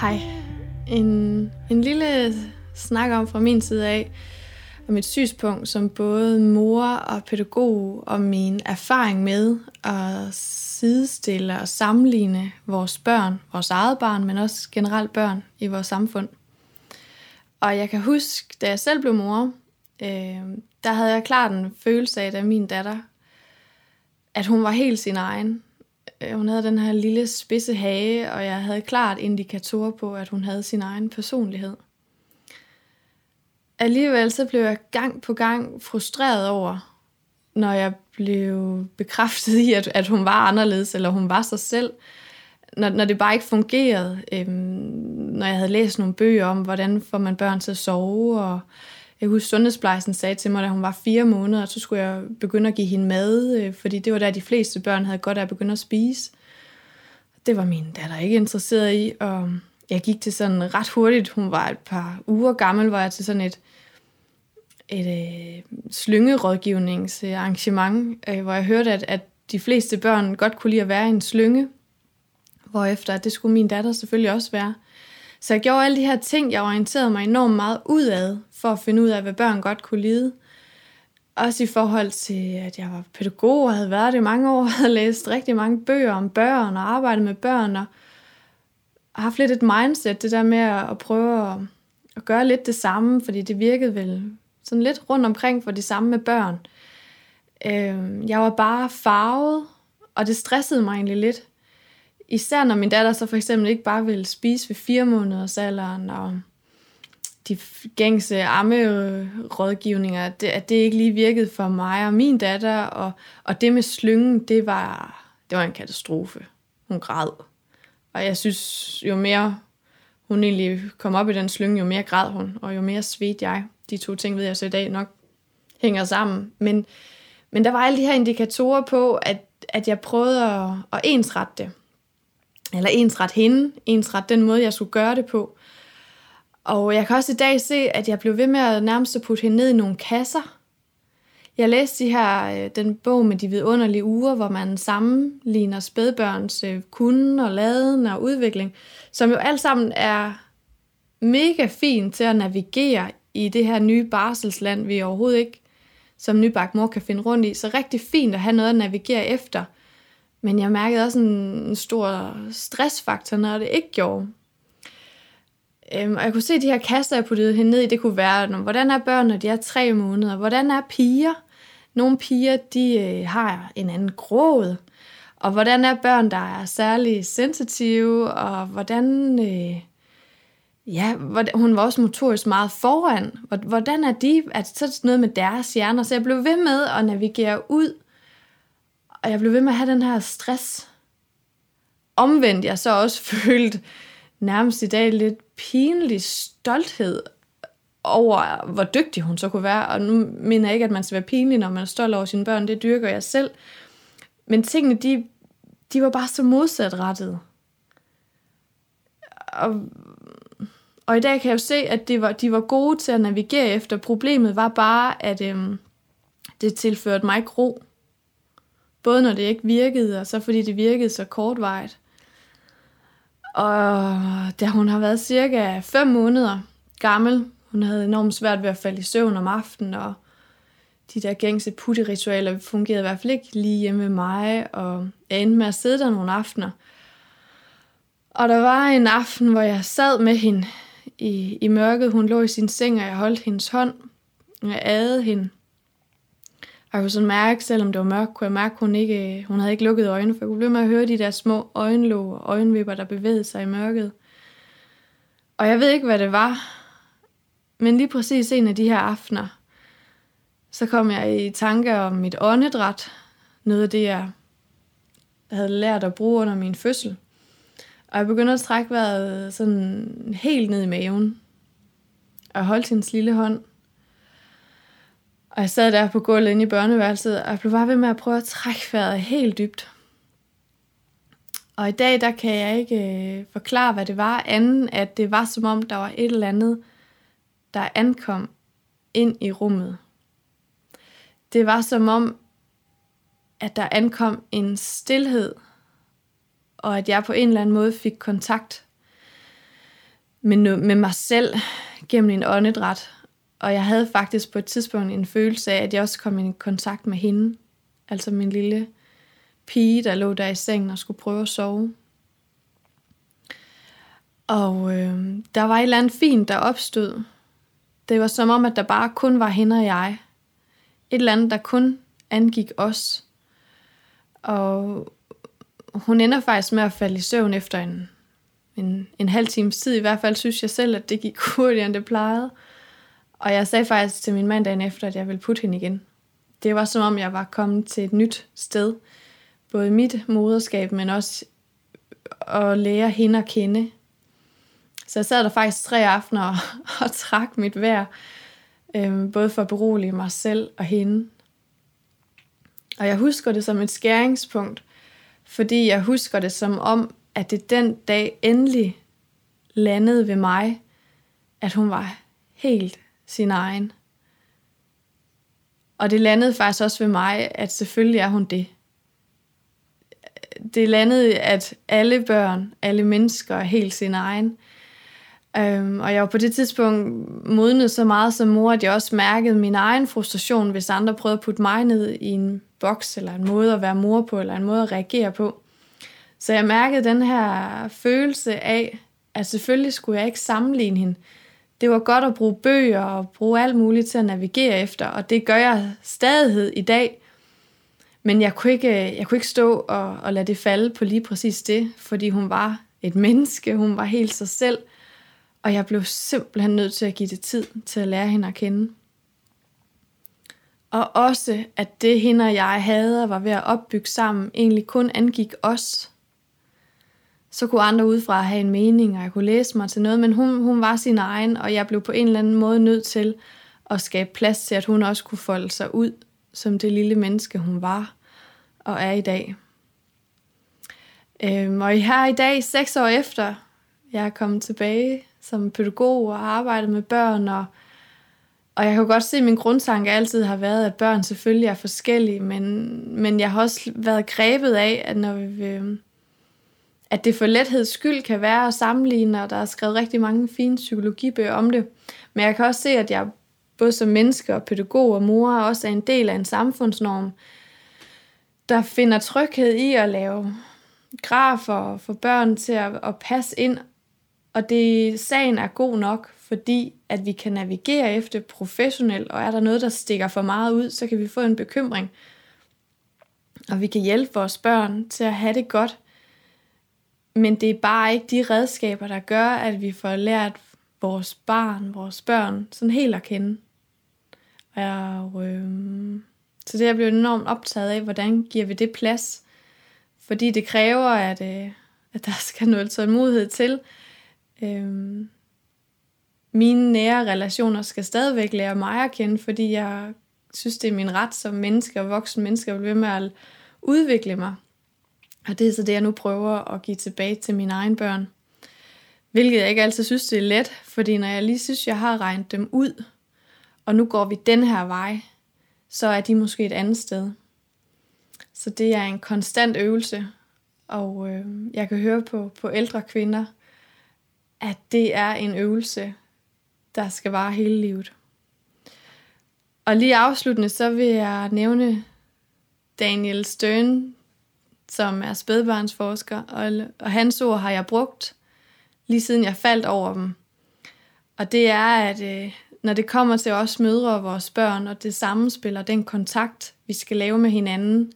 Hej. En, en lille snak om fra min side af, og mit synspunkt som både mor og pædagog, og min erfaring med at sidestille og sammenligne vores børn, vores eget barn, men også generelt børn i vores samfund. Og jeg kan huske, da jeg selv blev mor, øh, der havde jeg klart en følelse af, da min datter, at hun var helt sin egen. Øh, hun havde den her lille spidse hage, og jeg havde klart indikatorer på, at hun havde sin egen personlighed. Alligevel så blev jeg gang på gang frustreret over, når jeg blev bekræftet i, at, at hun var anderledes, eller hun var sig selv, når, når det bare ikke fungerede. Øhm, når jeg havde læst nogle bøger om, hvordan får man børn til at sove, og jeg husker, sundhedsplejersken sagde til mig, da hun var fire måneder, så skulle jeg begynde at give hende mad, øh, fordi det var der, de fleste børn havde godt af at begynde at spise. Det var min datter ikke interesseret i, og jeg gik til sådan ret hurtigt, hun var et par uger gammel, var jeg til sådan et, et øh, slyngerådgivningsarrangement, øh, hvor jeg hørte, at, at de fleste børn godt kunne lide at være i en slynge, hvorefter at det skulle min datter selvfølgelig også være. Så jeg gjorde alle de her ting, jeg orienterede mig enormt meget udad, for at finde ud af, hvad børn godt kunne lide. Også i forhold til, at jeg var pædagog og havde været det mange år, havde læst rigtig mange bøger om børn og arbejdet med børn, og haft lidt et mindset, det der med at prøve at, at gøre lidt det samme, fordi det virkede vel sådan lidt rundt omkring for det samme med børn. Øh, jeg var bare farvet, og det stressede mig egentlig lidt. Især når min datter så for eksempel ikke bare ville spise ved fire måneders alderen, og de gængse ammerådgivninger, det, at det ikke lige virkede for mig og min datter, og, og det med slyngen, det var, det var en katastrofe. Hun græd. Og jeg synes, jo mere hun egentlig kom op i den slynge, jo mere græd hun, og jo mere svedte jeg. De to ting ved jeg så i dag nok hænger sammen. Men, men der var alle de her indikatorer på, at, at jeg prøvede at, at ensrette det. Eller ensret hende, ensret den måde, jeg skulle gøre det på. Og jeg kan også i dag se, at jeg blev ved med at nærmest putte hende ned i nogle kasser. Jeg læste de her, øh, den bog med de vidunderlige uger, hvor man sammenligner spædbørns øh, kunden og laden og udvikling, som jo alt sammen er mega fint til at navigere i det her nye barselsland, vi overhovedet ikke som nybagt mor kan finde rundt i. Så rigtig fint at have noget at navigere efter. Men jeg mærkede også en stor stressfaktor, når det ikke gjorde. Øhm, og jeg kunne se de her kasser, jeg puttede hende ned i, det kunne være, hvordan er børn, når de er tre måneder? Hvordan er piger? Nogle piger, de øh, har en anden gråd. Og hvordan er børn, der er særlig sensitive? Og hvordan... Øh, ja, hun var også motorisk meget foran. Hvordan er de? Er det så noget med deres hjerner? Så jeg blev ved med at navigere ud. Og jeg blev ved med at have den her stress. Omvendt jeg så også følte nærmest i dag lidt pinlig stolthed over, hvor dygtig hun så kunne være. Og nu mener jeg ikke, at man skal være pinlig, når man er stolt over sine børn. Det dyrker jeg selv. Men tingene, de, de var bare så modsatrettede. Og, og i dag kan jeg jo se, at det var, de var gode til at navigere efter. Problemet var bare, at øhm, det tilførte mig ikke ro. Både når det ikke virkede, og så fordi det virkede så kortvarigt. Og da hun har været cirka 5 måneder gammel, hun havde enormt svært ved at falde i søvn om aftenen, og de der gængse putteritualer fungerede i hvert fald ikke lige hjemme med mig, og jeg endte med at sidde der nogle aftener. Og der var en aften, hvor jeg sad med hende i, i mørket. Hun lå i sin seng, og jeg holdt hendes hånd. Og jeg adede hende. Og jeg kunne sådan mærke, selvom det var mørkt, kunne jeg mærke, at hun, ikke, hun havde ikke lukket øjnene, for jeg kunne blive med at høre de der små øjenlåg og øjenvipper, der bevægede sig i mørket. Og jeg ved ikke, hvad det var, men lige præcis en af de her aftener, så kom jeg i tanke om mit åndedræt, noget af det, jeg havde lært at bruge under min fødsel. Og jeg begyndte at trække vejret sådan helt ned i maven. Og holdt hendes lille hånd. Og jeg sad der på gulvet inde i børneværelset, og jeg blev bare ved med at prøve at trække vejret helt dybt. Og i dag, der kan jeg ikke øh, forklare, hvad det var, anden at det var som om, der var et eller andet, der ankom ind i rummet. Det var som om, at der ankom en stillhed, og at jeg på en eller anden måde fik kontakt med, med mig selv gennem en åndedræt. Og jeg havde faktisk på et tidspunkt en følelse af, at jeg også kom i kontakt med hende. Altså min lille pige, der lå der i sengen og skulle prøve at sove. Og øh, der var et eller andet fint, der opstod. Det var som om, at der bare kun var hende og jeg. Et eller andet, der kun angik os. Og hun ender faktisk med at falde i søvn efter en, en, en halv times tid. I hvert fald synes jeg selv, at det gik hurtigere, end det plejede. Og jeg sagde faktisk til min mand dagen efter, at jeg ville putte hende igen. Det var som om, jeg var kommet til et nyt sted. Både mit moderskab, men også at lære hende at kende. Så jeg sad der faktisk tre aftener og, og trak mit vejr, Øhm, både for at berolige mig selv og hende. Og jeg husker det som et skæringspunkt, fordi jeg husker det som om, at det den dag endelig landede ved mig, at hun var helt sin egen. Og det landede faktisk også ved mig, at selvfølgelig er hun det. Det landede, at alle børn, alle mennesker er helt sin egen. Øhm, og jeg var på det tidspunkt modnet så meget som mor, at jeg også mærkede min egen frustration, hvis andre prøvede at putte mig ned i en boks, eller en måde at være mor på, eller en måde at reagere på. Så jeg mærkede den her følelse af, at selvfølgelig skulle jeg ikke sammenligne hende. Det var godt at bruge bøger og bruge alt muligt til at navigere efter, og det gør jeg stadighed i dag. Men jeg kunne ikke, øh, jeg kunne ikke stå og, og lade det falde på lige præcis det, fordi hun var et menneske, hun var helt sig selv – og jeg blev simpelthen nødt til at give det tid til at lære hende at kende. Og også, at det hende og jeg havde og var ved at opbygge sammen, egentlig kun angik os. Så kunne andre udefra have en mening, og jeg kunne læse mig til noget, men hun, hun var sin egen, og jeg blev på en eller anden måde nødt til at skabe plads til, at hun også kunne folde sig ud som det lille menneske, hun var og er i dag. Øhm, og her i dag, seks år efter, jeg er kommet tilbage som pædagog og har arbejdet med børn. Og, og jeg kan godt se, at min grundtanke altid har været, at børn selvfølgelig er forskellige, men, men jeg har også været grebet af, at når vi, øhm, at det for letheds skyld kan være at sammenligne, og der er skrevet rigtig mange fine psykologibøger om det. Men jeg kan også se, at jeg både som menneske og pædagog og mor også er en del af en samfundsnorm, der finder tryghed i at lave grafer for børn til at, at passe ind og det, sagen er god nok, fordi at vi kan navigere efter professionelt, og er der noget, der stikker for meget ud, så kan vi få en bekymring. Og vi kan hjælpe vores børn til at have det godt. Men det er bare ikke de redskaber, der gør, at vi får lært vores barn, vores børn, sådan helt at kende. Og, øh, så det er blevet enormt optaget af, hvordan giver vi det plads. Fordi det kræver, at, øh, at der skal noget tålmodighed til, Øh, mine nære relationer skal stadigvæk lære mig at kende, fordi jeg synes, det er min ret som menneske og voksen menneske at blive ved med at udvikle mig. Og det er så det, jeg nu prøver at give tilbage til mine egne børn. Hvilket jeg ikke altid synes, det er let, fordi når jeg lige synes, jeg har regnet dem ud, og nu går vi den her vej, så er de måske et andet sted. Så det er en konstant øvelse, og øh, jeg kan høre på, på ældre kvinder, at det er en øvelse, der skal vare hele livet. Og lige afsluttende, så vil jeg nævne Daniel Stern, som er spædbørnsforsker, og, og hans ord har jeg brugt, lige siden jeg faldt over dem. Og det er, at øh, når det kommer til os mødre og vores børn, og det sammenspiller den kontakt, vi skal lave med hinanden,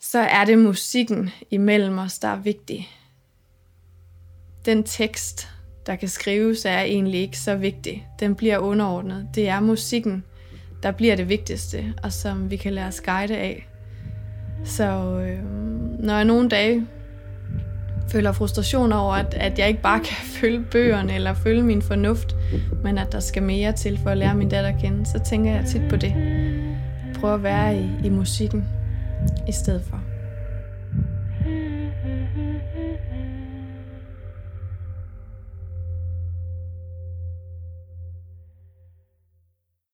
så er det musikken imellem os, der er vigtig den tekst, der kan skrives, er egentlig ikke så vigtig. Den bliver underordnet. Det er musikken, der bliver det vigtigste, og som vi kan lade os guide af. Så øh, når jeg nogle dage føler frustration over, at, at jeg ikke bare kan følge bøgerne eller følge min fornuft, men at der skal mere til for at lære min datter at kende, så tænker jeg tit på det. Prøv at være i, i musikken i stedet for.